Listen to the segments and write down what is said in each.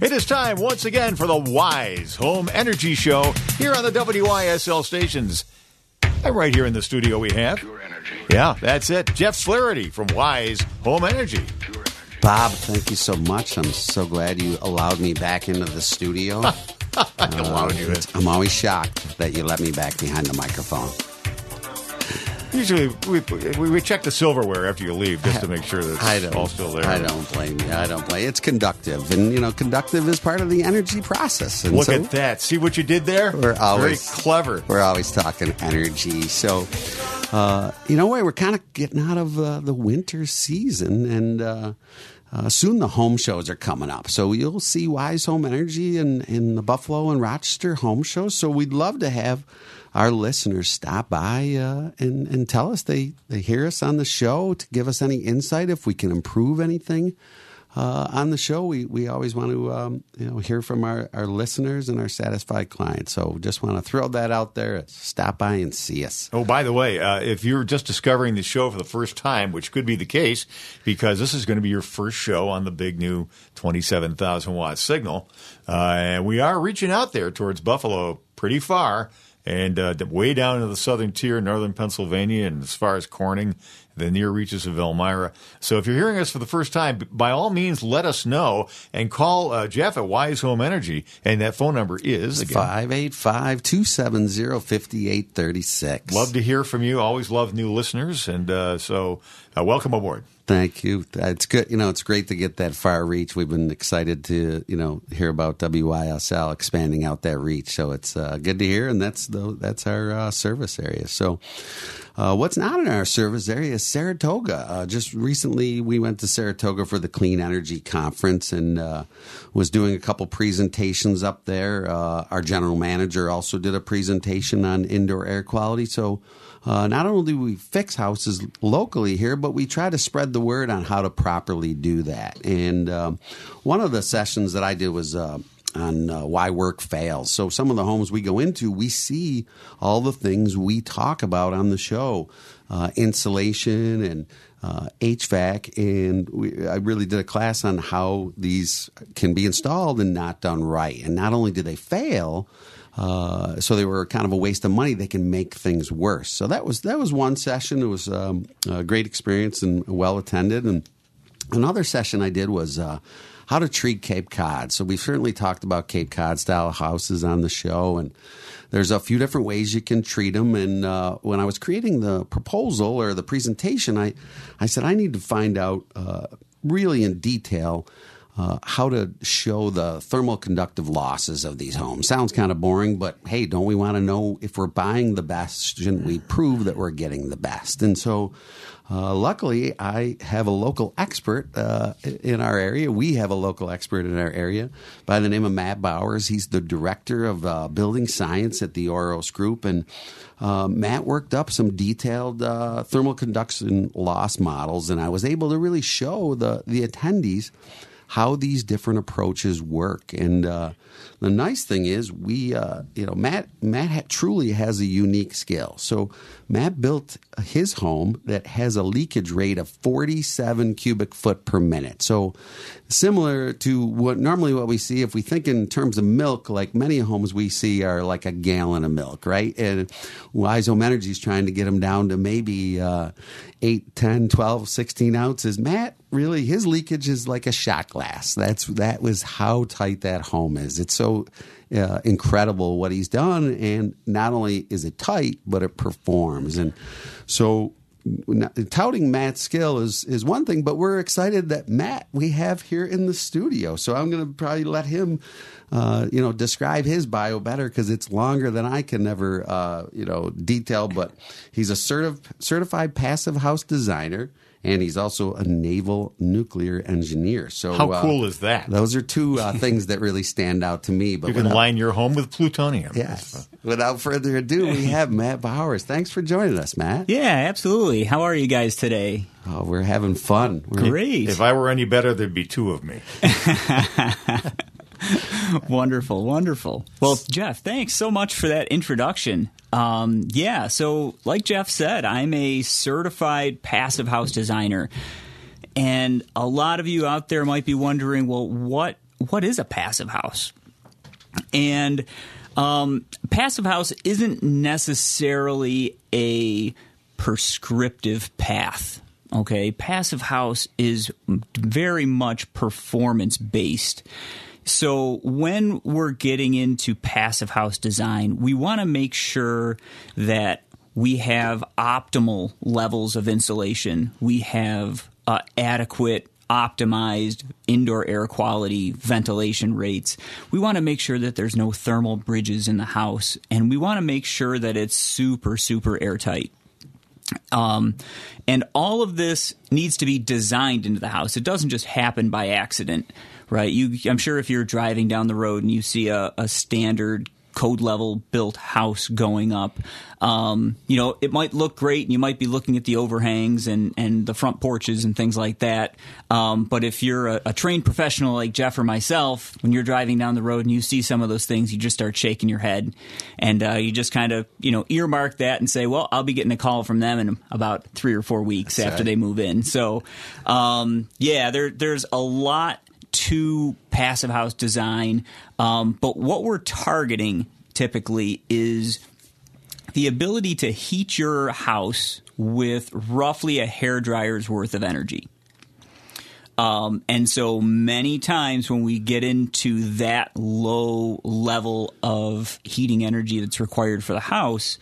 It is time once again for the Wise Home Energy Show here on the WYSL stations. And right here in the studio we have. Pure energy. Yeah, that's it. Jeff Flaherty from Wise Home Energy. Pure energy. Bob, thank you so much. I'm so glad you allowed me back into the studio. I allowed uh, you in. I'm always shocked that you let me back behind the microphone. Usually we, we, we check the silverware after you leave just to make sure that I it's don't, all still there. I don't blame you. I don't blame. It's conductive, and you know, conductive is part of the energy process. And Look so at that. See what you did there? We're always- Very clever. We're always talking energy. So, uh, you know, what? we're kind of getting out of uh, the winter season, and uh, uh, soon the home shows are coming up. So you'll see Wise Home Energy in, in the Buffalo and Rochester home shows. So we'd love to have our listeners stop by uh, and, and tell us they, they hear us on the show to give us any insight if we can improve anything uh, on the show, we, we always want to um, you know hear from our, our listeners and our satisfied clients. So just want to throw that out there. Stop by and see us. Oh, by the way, uh, if you're just discovering the show for the first time, which could be the case, because this is going to be your first show on the big new 27,000 watt signal, uh, and we are reaching out there towards Buffalo pretty far, and uh, way down into the southern tier, northern Pennsylvania, and as far as Corning, the near reaches of Elmira. So if you're hearing us for the first time, by all means, let us know and call uh, Jeff at Wise Home Energy, and that phone number is again. 585 270 5836. Love to hear from you. Always love new listeners, and uh, so uh, welcome aboard. Thank you. It's good. You know, it's great to get that far reach. We've been excited to, you know, hear about WYSL expanding out that reach. So it's uh, good to hear, and that's the that's our uh, service area. So, uh, what's not in our service area is Saratoga. Uh, just recently, we went to Saratoga for the Clean Energy Conference and uh, was doing a couple presentations up there. Our general manager also did a presentation on indoor air quality. So. Uh, not only do we fix houses locally here, but we try to spread the word on how to properly do that. And um, one of the sessions that I did was uh, on uh, why work fails. So some of the homes we go into, we see all the things we talk about on the show, uh, insulation and uh, HVAC, and we, I really did a class on how these can be installed and not done right. And not only do they fail, uh, so they were kind of a waste of money. They can make things worse. So that was that was one session. It was um, a great experience and well attended. And another session I did was uh, how to treat Cape Cod. So we've certainly talked about Cape Cod style houses on the show, and there's a few different ways you can treat them. And uh, when I was creating the proposal or the presentation, I I said I need to find out uh, really in detail uh, how to show the thermal conductive losses of these homes. Sounds kind of boring, but hey, don't we want to know if we're buying the best? Shouldn't we prove that we're getting the best? And so, uh, luckily, I have a local expert uh, in our area. We have a local expert in our area by the name of Matt Bowers. He's the director of uh, building science at the Auros Group, and uh, Matt worked up some detailed uh, thermal conduction loss models, and I was able to really show the the attendees how these different approaches work. And uh, the nice thing is, we, uh, you know, Matt Matt truly has a unique skill. So Matt built his home that has a leakage rate of 47 cubic foot per minute. So similar to what normally what we see if we think in terms of milk, like many homes we see are like a gallon of milk, right? And Wise Energy is trying to get them down to maybe uh, 8, 10, 12, 16 ounces. Matt really his leakage is like a shot glass. That's that was how tight that home is. It's so uh, incredible what he's done, and not only is it tight, but it performs. And so, touting Matt's skill is is one thing, but we're excited that Matt we have here in the studio. So I'm going to probably let him. Uh, you know, describe his bio better because it's longer than I can ever, uh, you know, detail. But he's a certif- certified passive house designer and he's also a naval nuclear engineer. So How uh, cool is that? Those are two uh, things that really stand out to me. But You can without, line your home with plutonium. yes. Without further ado, we have Matt Bowers. Thanks for joining us, Matt. Yeah, absolutely. How are you guys today? Oh, we're having fun. We're, Great. If I were any better, there'd be two of me. wonderful, wonderful. Well, Jeff, thanks so much for that introduction. Um, yeah, so like Jeff said, I'm a certified passive house designer. And a lot of you out there might be wondering, well, what what is a passive house? And um, passive house isn't necessarily a prescriptive path. Okay, passive house is very much performance based. So when we're getting into passive house design, we want to make sure that we have optimal levels of insulation. We have uh, adequate optimized indoor air quality ventilation rates. We want to make sure that there's no thermal bridges in the house, and we want to make sure that it's super, super airtight. Um, and all of this needs to be designed into the house. It doesn't just happen by accident, right? You, I'm sure if you're driving down the road and you see a, a standard code level built house going up. Um, you know, it might look great and you might be looking at the overhangs and, and the front porches and things like that. Um, but if you're a, a, trained professional like Jeff or myself, when you're driving down the road and you see some of those things, you just start shaking your head and uh, you just kind of, you know, earmark that and say, well, I'll be getting a call from them in about three or four weeks That's after right. they move in. So, um, yeah, there, there's a lot to passive house design. Um, but what we're targeting typically is the ability to heat your house with roughly a hair dryer's worth of energy. Um, and so many times when we get into that low level of heating energy that's required for the house,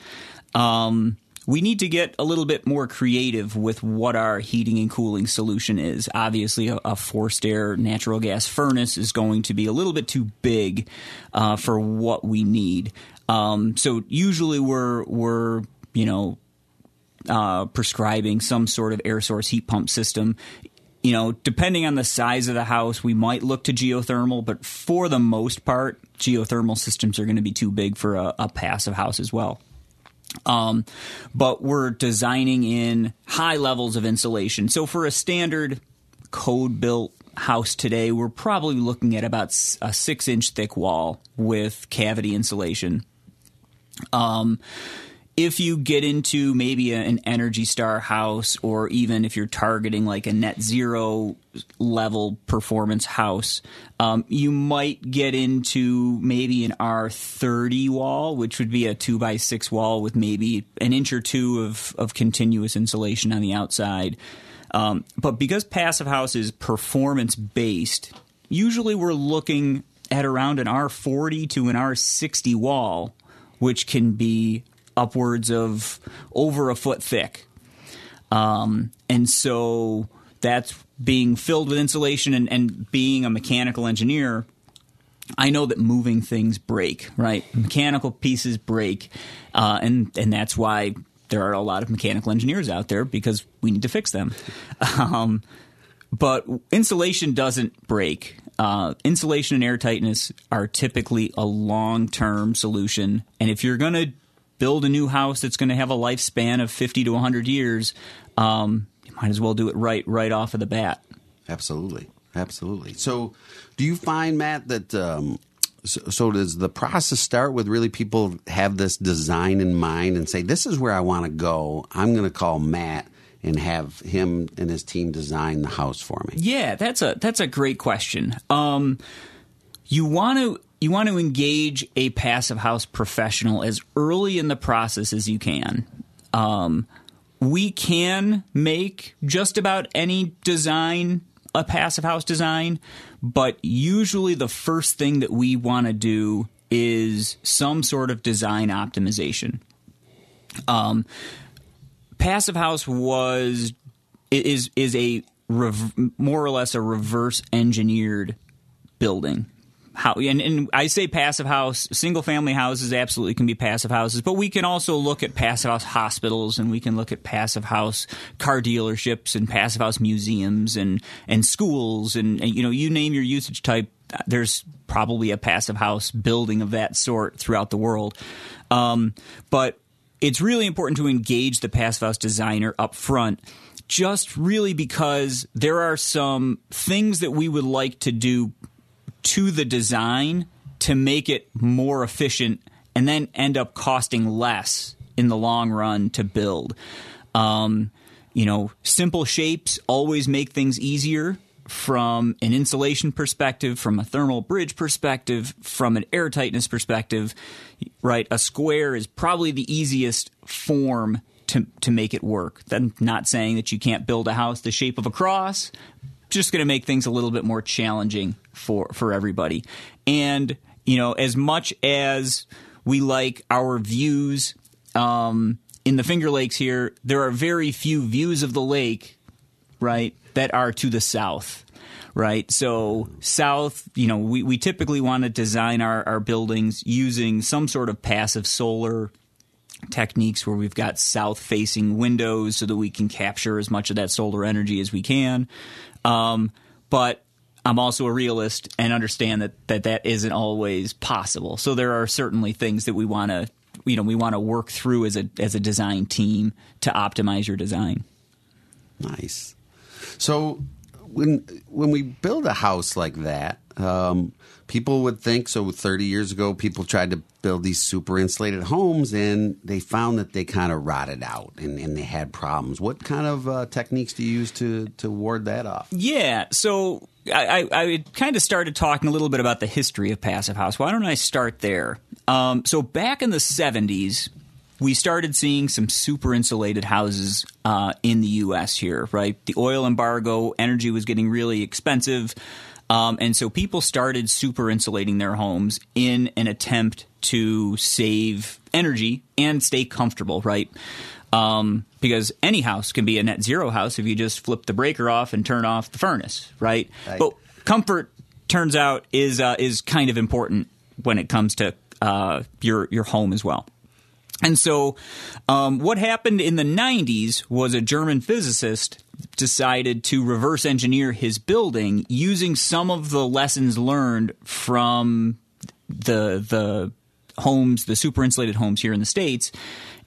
um, we need to get a little bit more creative with what our heating and cooling solution is. Obviously, a, a forced air natural gas furnace is going to be a little bit too big uh, for what we need. Um, so usually we're we're you know uh, prescribing some sort of air source heat pump system you know, depending on the size of the house, we might look to geothermal, but for the most part, geothermal systems are going to be too big for a, a passive house as well. Um, but we're designing in high levels of insulation. So for a standard code built house today, we're probably looking at about a six inch thick wall with cavity insulation. Um, if you get into maybe an Energy Star house, or even if you're targeting like a net zero level performance house, um, you might get into maybe an R30 wall, which would be a two by six wall with maybe an inch or two of, of continuous insulation on the outside. Um, but because Passive House is performance based, usually we're looking at around an R40 to an R60 wall, which can be upwards of over a foot thick. Um, and so that's being filled with insulation and, and being a mechanical engineer. I know that moving things break, right? Mechanical pieces break, uh, and and that's why there are a lot of mechanical engineers out there because we need to fix them. Um, but insulation doesn't break. Uh, insulation and airtightness are typically a long term solution, and if you're going to build a new house that's going to have a lifespan of 50 to 100 years, um, you might as well do it right right off of the bat. Absolutely, absolutely. So, do you find Matt that um, so, so, does the process start with really people have this design in mind and say, "This is where I want to go. I'm going to call Matt." And have him and his team design the house for me. Yeah, that's a that's a great question. Um, you want to you want to engage a passive house professional as early in the process as you can. Um, we can make just about any design a passive house design, but usually the first thing that we want to do is some sort of design optimization. Um, passive house was is is a rev- more or less a reverse engineered building how and, and I say passive house, single family houses absolutely can be passive houses, but we can also look at passive house hospitals and we can look at passive house car dealerships and passive house museums and and schools and, and you know you name your usage type there's probably a passive house building of that sort throughout the world. Um, but it's really important to engage the passive house designer up front just really because there are some things that we would like to do to the design to make it more efficient and then end up costing less in the long run to build. Um, you know, simple shapes always make things easier from an insulation perspective, from a thermal bridge perspective, from an airtightness perspective, right? A square is probably the easiest form to to make it work. I'm not saying that you can't build a house the shape of a cross. Just going to make things a little bit more challenging for for everybody. And you know, as much as we like our views um, in the Finger Lakes here, there are very few views of the lake, right, that are to the south right? So south, you know, we, we typically want to design our, our buildings using some sort of passive solar techniques where we've got south facing windows so that we can capture as much of that solar energy as we can. Um, but I'm also a realist and understand that, that that isn't always possible. So there are certainly things that we want to you know we want to work through as a as a design team to optimize your design. Nice. So when when we build a house like that, um, people would think so. Thirty years ago, people tried to build these super insulated homes, and they found that they kind of rotted out and, and, they had problems. What kind of uh, techniques do you use to to ward that off? Yeah, so I, I, I kind of started talking a little bit about the history of passive house. Why don't I start there? Um, so back in the '70s, we started seeing some super insulated houses uh, in the U.S. here, right? The oil embargo, energy was getting really expensive. Um, and so people started super insulating their homes in an attempt to save energy and stay comfortable, right? Um, because any house can be a net zero house if you just flip the breaker off and turn off the furnace, right? right. But comfort turns out is uh, is kind of important when it comes to uh, your your home as well. And so, um, what happened in the 90s was a German physicist decided to reverse engineer his building using some of the lessons learned from the the homes, the super insulated homes here in the states,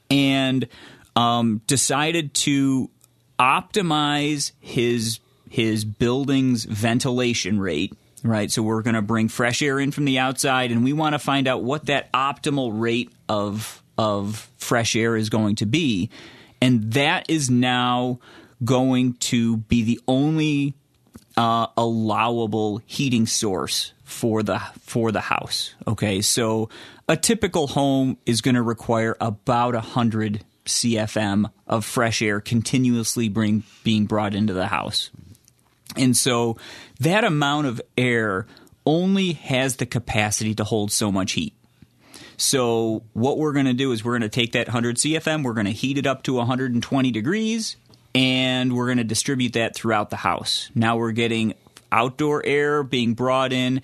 and um, decided to optimize his his building's ventilation rate right? So we're going to bring fresh air in from the outside, and we want to find out what that optimal rate of of fresh air is going to be. And that is now going to be the only uh, allowable heating source for the for the house. Okay, so a typical home is going to require about hundred CFM of fresh air continuously bring, being brought into the house, and so that amount of air only has the capacity to hold so much heat. So what we're going to do is we're going to take that 100 CFM, we're going to heat it up to 120 degrees, and we're going to distribute that throughout the house. Now we're getting outdoor air being brought in,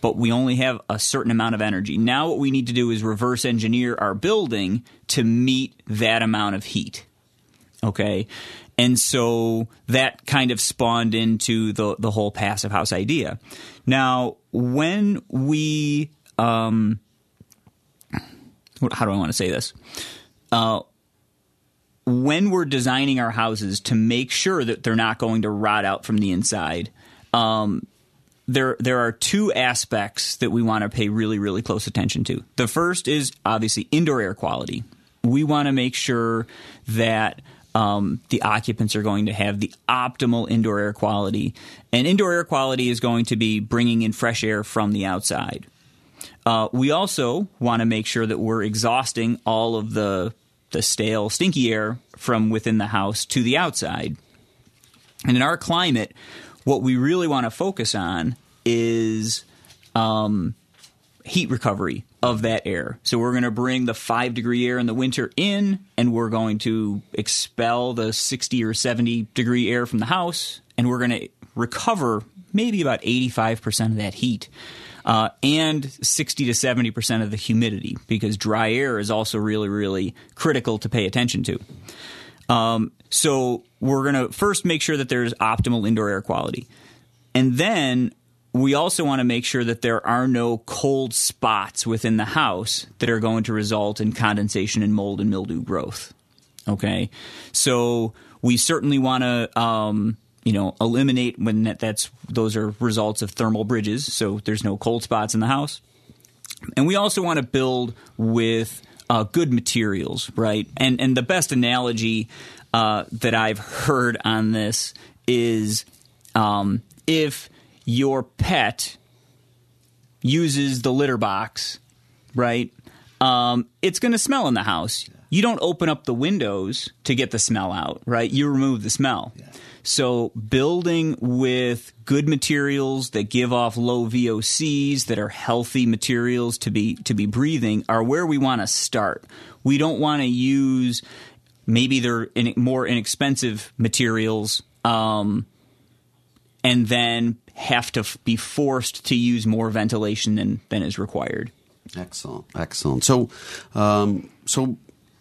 but we only have a certain amount of energy. Now what we need to do is reverse engineer our building to meet that amount of heat. Okay? And so that kind of spawned into the the whole passive house idea. Now, when we um, how do I want to say this? Uh, when we're designing our houses to make sure that they're not going to rot out from the inside, um, there there are two aspects that we want to pay really really close attention to. The first is obviously indoor air quality. We want to make sure that um, the occupants are going to have the optimal indoor air quality, and indoor air quality is going to be bringing in fresh air from the outside. Uh, we also want to make sure that we're exhausting all of the the stale, stinky air from within the house to the outside. And in our climate, what we really want to focus on is um, heat recovery of that air. So we're going to bring the five degree air in the winter in, and we're going to expel the 60 or 70 degree air from the house, and we're going to recover maybe about 85% of that heat uh, and 60 to 70 percent of the humidity because dry air is also really, really critical to pay attention to. Um, so we're going to first make sure that there's optimal indoor air quality. And then we also want to make sure that there are no cold spots within the house that are going to result in condensation and mold and mildew growth. Okay. So we certainly want to um, you know, eliminate when that, that's those are results of thermal bridges, so there's no cold spots in the house. And we also want to build with uh, good materials, right? And and the best analogy uh, that I've heard on this is um, if your pet uses the litter box, right? Um, it's going to smell in the house. You don't open up the windows to get the smell out, right? You remove the smell. So, building with good materials that give off low VOCs, that are healthy materials to be to be breathing, are where we want to start. We don't want to use maybe they're in, more inexpensive materials, um, and then have to f- be forced to use more ventilation than than is required. Excellent, excellent. So, um, so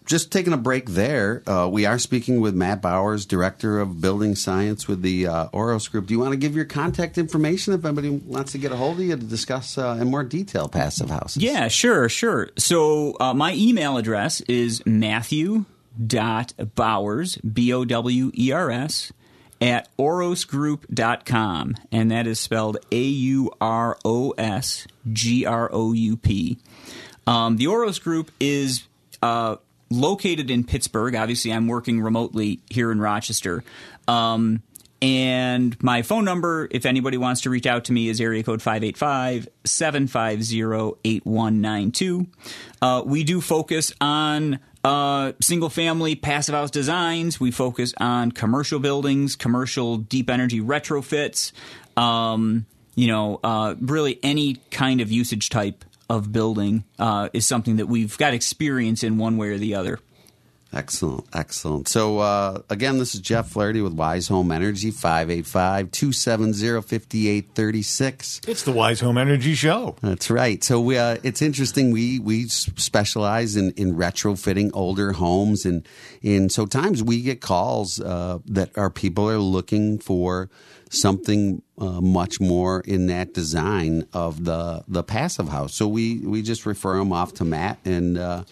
just taking a break there, uh, we are speaking with Matt Bowers, Director of Building Science with the uh, Auros Group. Do you want to give your contact information if anybody wants to get a hold of you to discuss uh, in more detail passive houses? Yeah, sure, sure. So uh, my email address is matthew.bowers, B O W E R S, at aurosgroup.com. And that is spelled A U R O S G R O U P. Um, the Auros Group is uh, located in Pittsburgh. Obviously, I'm working remotely here in Rochester. Um, and my phone number, if anybody wants to reach out to me, is area code 585 750 8192. Uh, We do focus on uh, single family passive house designs. We focus on commercial buildings, commercial deep energy retrofits, um, you know, uh, really any kind of usage type of building uh, is something that we've got experience in one way or the other. Excellent, excellent. So, uh, again, this is Jeff Flaherty with Wise Home Energy, 585 270 5836. It's the Wise Home Energy Show. That's right. So we, uh, it's interesting. We we specialize in, in retrofitting older homes, and and so times we get calls uh, that our people are looking for something uh, much more in that design of the the passive house. So we we just refer them off to Matt and uh,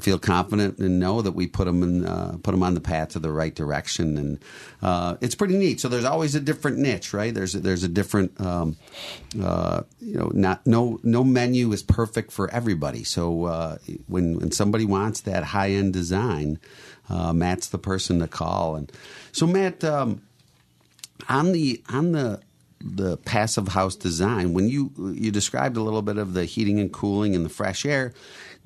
feel confident and know that we put them in uh, put them on the path to the right direction, and uh, it's pretty neat. So there's always a different niche, right? There's a, there's a different um, uh, you know not no no menu is perfect for everybody. So uh, when when somebody wants that high end design, Matt's the person to call. And so Matt. Um, on the on the the passive house design when you you described a little bit of the heating and cooling and the fresh air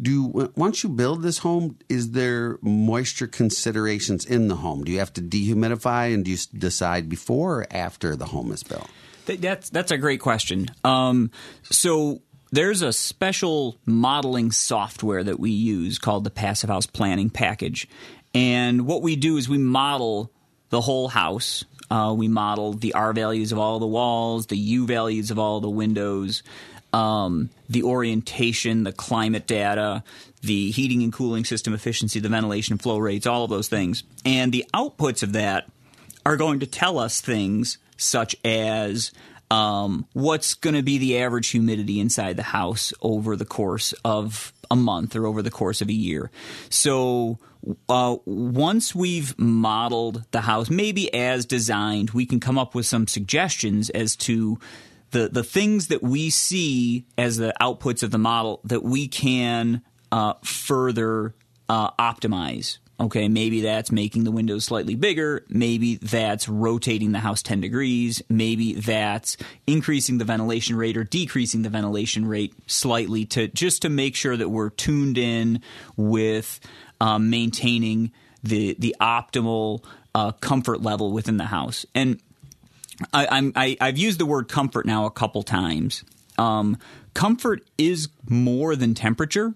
do once you build this home is there moisture considerations in the home do you have to dehumidify and do you decide before or after the home is built That's that's a great question. Um, so there's a special modeling software that we use called the Passive House Planning Package, and what we do is we model the whole house. Uh, we model the R values of all the walls, the U values of all the windows, um, the orientation, the climate data, the heating and cooling system efficiency, the ventilation flow rates, all of those things. And the outputs of that are going to tell us things such as um, what's going to be the average humidity inside the house over the course of a month or over the course of a year. So uh, once we've modeled the house, maybe as designed, we can come up with some suggestions as to the the things that we see as the outputs of the model that we can uh, further uh, optimize. Okay, maybe that's making the windows slightly bigger. Maybe that's rotating the house 10 degrees. Maybe that's increasing the ventilation rate or decreasing the ventilation rate slightly to just to make sure that we're tuned in with um, maintaining the the optimal uh, comfort level within the house. And I, I'm I, I've used the word comfort now a couple times. Um, comfort is more than temperature.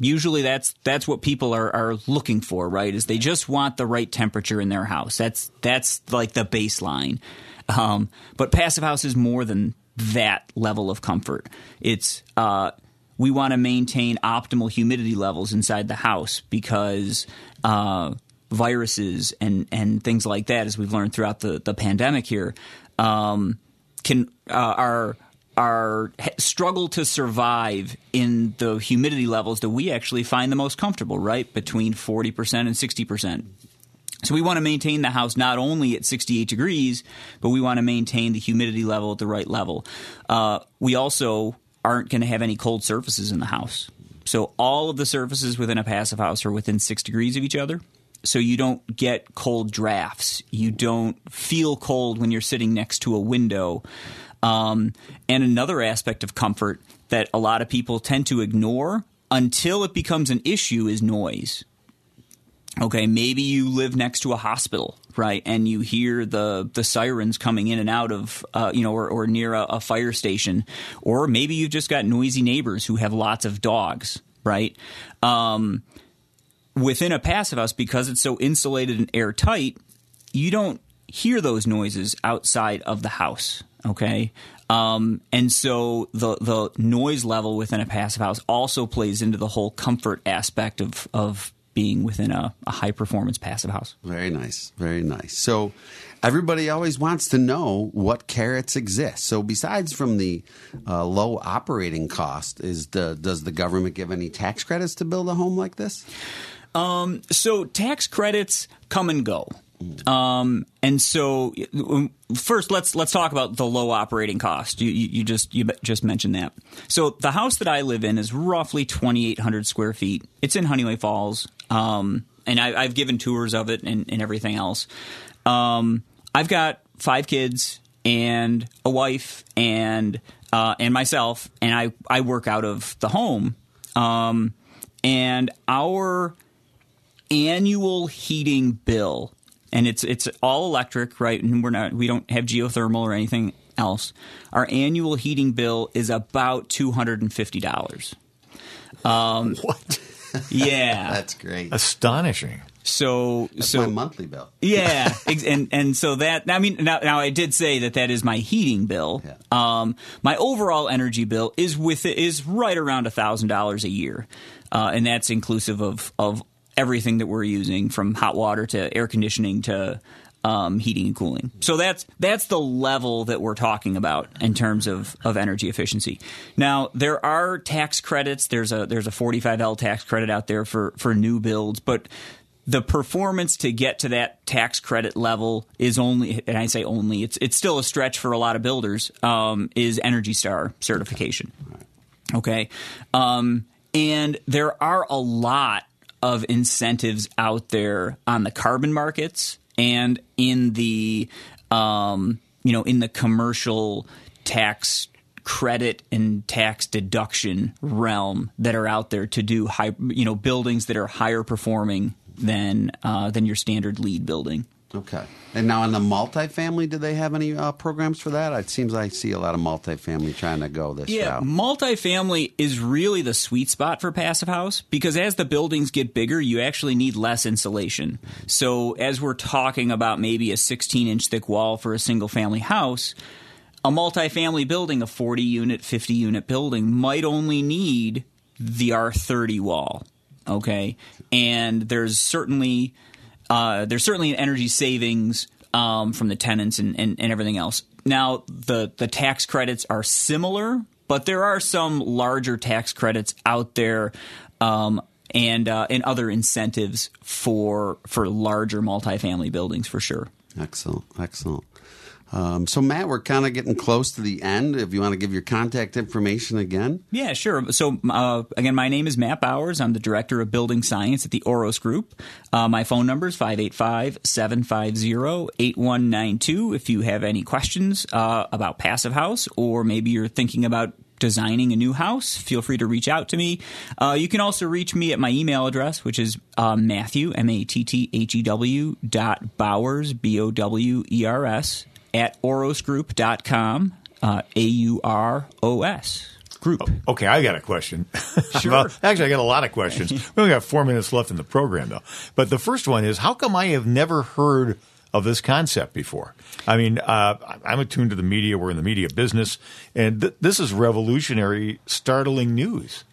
Usually, that's that's what people are, are looking for, right? Is they just want the right temperature in their house. That's that's like the baseline. Um, but passive house is more than that level of comfort. It's uh, we want to maintain optimal humidity levels inside the house because uh, viruses and and things like that, as we've learned throughout the the pandemic here, um, can uh, are are struggle to survive in the humidity levels that we actually find the most comfortable, right? Between 40% and 60%. So we want to maintain the house not only at 68 degrees, but we want to maintain the humidity level at the right level. Uh, we also aren't going to have any cold surfaces in the house. So all of the surfaces within a passive house are within six degrees of each other. so you don't get cold drafts. You don't feel cold when you're sitting next to a window. Um, and another aspect of comfort that a lot of people tend to ignore until it becomes an issue is noise. Okay, maybe you live next to a hospital, right, and you hear the the sirens coming in and out of, uh, you know, or, or near a, a fire station, or maybe you've just got noisy neighbors who have lots of dogs, right? Um, within a passive house, because it's so insulated and airtight, you don't hear those noises outside of the house. Okay. Um, and so the the noise level within a passive house also plays into the whole comfort aspect of of being within a, a high performance passive house. Very nice, very nice. So everybody always wants to know what carrots exist. So besides from the uh, low operating cost, is the does the government give any tax credits to build a home like this? Um, so tax credits come and go. Um, and so first let's let's talk about the low operating cost. You, you, you just you just mentioned that. So the house that I live in is roughly 2,800 square feet. It's in Honeoye Falls, um, and I, have given tours of it and, and everything else. Um, I've got five kids and a wife and uh, and myself, and I I work out of the home. Um, and our annual heating bill and it's it's all electric, right? And we're not we don't have geothermal or anything else. Our annual heating bill is about two hundred and fifty dollars. Um, what? Yeah, that's great. Astonishing. So, That's so my monthly bill. yeah, and and so that I mean now, now I did say that that is my heating bill. Yeah. Um, my overall energy bill is with is right around a thousand dollars a year, uh, and that's inclusive of of everything that we're using from hot water to air conditioning to um, heating and cooling. So that's that's the level that we're talking about in terms of, of energy efficiency. Now there are tax credits. There's a there's a 45L tax credit out there for for new builds, but the performance to get to that tax credit level is only, and I say only, it's it's still a stretch for a lot of builders. Um, is Energy Star certification? Okay, um, and there are a lot of incentives out there on the carbon markets and in the um, you know in the commercial tax credit and tax deduction realm that are out there to do high you know buildings that are higher performing than uh, than your standard LEED building. Okay. And now in the multifamily, do they have any uh, programs for that? It seems I see a lot of multifamily trying to go this yeah, route. multifamily is really the sweet spot for passive house because as the buildings get bigger, you actually need less insulation. So as we're talking about maybe a 16 inch thick wall for a single family house, a multifamily building, a 40 unit, 50 unit building, might only need the R30 wall. Okay. And there's certainly uh, there's certainly an energy savings um, from the tenants and, and, and everything else. Now, the, the tax credits are similar, but there are some larger tax credits out there um, and uh, and other incentives for for larger multifamily buildings for sure. Excellent, excellent. Um, so, Matt, we're kind of getting close to the end. If you want to give your contact information again. Yeah, sure. So, uh, again, my name is Matt Bowers. I'm the Director of Building Science at the Auros Group. Uh, my phone number is 585 750 8192. If you have any questions uh, about Passive House, or maybe you're thinking about designing a new house, feel free to reach out to me. Uh, you can also reach me at my email address, which is uh, Matthew, M A T T H E W dot Bowers, B O W E R S, at aurosgroup.com, uh, A U R O S. Group. Oh, okay, I got a question. Sure. well, actually, I got a lot of questions. we only got four minutes left in the program, though. But the first one is how come I have never heard of this concept before? I mean, uh, I'm attuned to the media. We're in the media business. And th- this is revolutionary, startling news.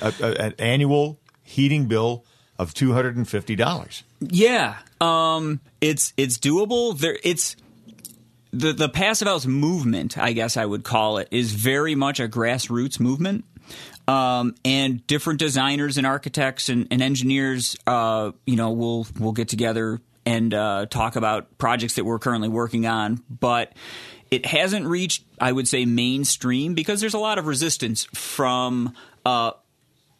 A, a, an annual heating bill of $250. Yeah, um, it's it's doable. There, it's the the passive house movement, I guess I would call it, is very much a grassroots movement. Um, and different designers and architects and, and engineers, uh, you know, will will get together and uh, talk about projects that we're currently working on. But it hasn't reached, I would say, mainstream because there's a lot of resistance from uh,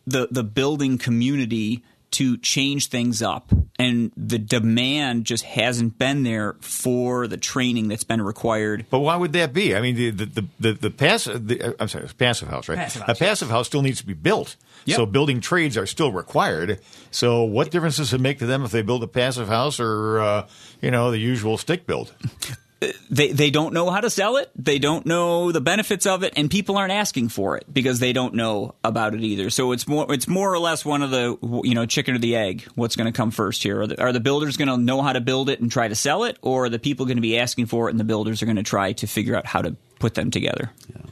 the the building community to change things up, and the demand just hasn't been there for the training that's been required. But why would that be? I mean, the the the, the, the passive. The, I'm sorry, passive house, right? Passive a house, passive house still needs to be built. Yep. So building trades are still required. So what difference does it make to them if they build a passive house or uh, you know the usual stick build? they they don't know how to sell it. They don't know the benefits of it, and people aren't asking for it because they don't know about it either. So it's more it's more or less one of the you know chicken or the egg. What's going to come first here? Are the, are the builders going to know how to build it and try to sell it, or are the people going to be asking for it and the builders are going to try to figure out how to put them together? Yeah,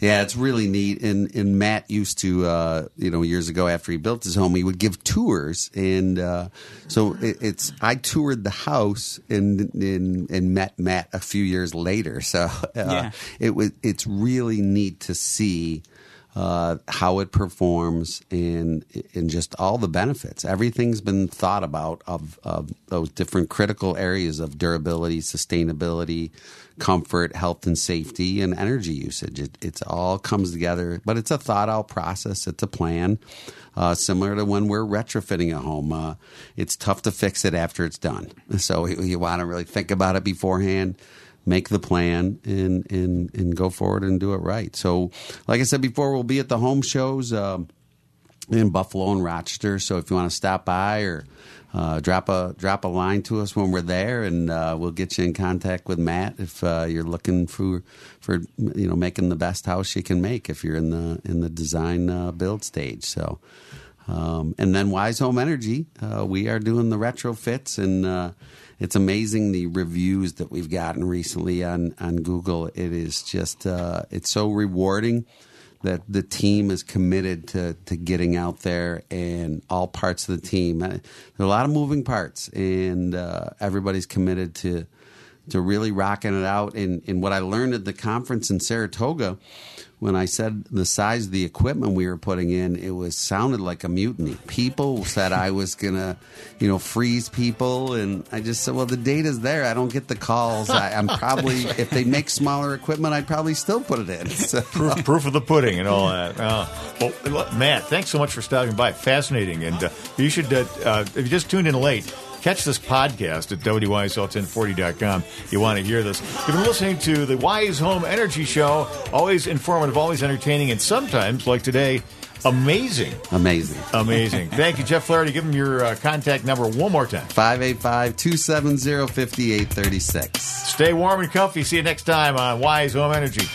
it's really neat. And and Matt used to, uh, you know, years ago after he built his home, he would give tours, and uh, so it, it's I toured the house and, and and met Matt a few years later. So uh, Yeah. it was it's really neat to see. Uh, how it performs and and just all the benefits. Everything's been thought about of, of those different critical areas of durability, sustainability, comfort, health and safety, and energy usage. It it's all comes together, but it's a thought out process. It's a plan, uh, similar to when we're retrofitting a home. Uh, it's tough to fix it after it's done, so you, want to really think about it beforehand make the plan and and and go forward and do it right. So, like I said before, we'll be at the home shows um, in Buffalo and Rochester. So, if you want to stop by or uh, drop a drop a line to us when we're there, and uh, we'll get you in contact with Matt if uh, you're looking for for you know making the best house you can make if you're in the in the design uh, build stage. So. Um, and then Wise Home Energy, uh, we are doing the retrofits, and uh, it's amazing the reviews that we've gotten recently on on Google. It is just it's so rewarding that the team is committed to to getting out there and all parts of the team. Uh, There are a lot of moving parts, and uh, everybody's committed to to really rocking it out. And, and what I learned at the conference in Saratoga, when I said the size of the equipment we were putting in, it was sounded like a mutiny. People said I was gonna, you know, freeze people, and I just said, well, the data's there. I don't get the calls. I, I'm probably if they make smaller equipment, I'd probably still put it in. So, proof, proof of the pudding and all that. Uh, well, Matt, thanks so much for stopping by. Fascinating, and uh, you should uh, uh, if you just tuned in late. Catch this podcast at WYSL1040.com. You want to hear this. You've been listening to the Wise Home Energy Show. Always informative, always entertaining, and sometimes, like today, amazing. amazing. Amazing. Thank you, Jeff Flaherty. Give him your uh, contact number one more time. 585 270 5836. Stay warm and comfy. See you next time on Wise Home Energy.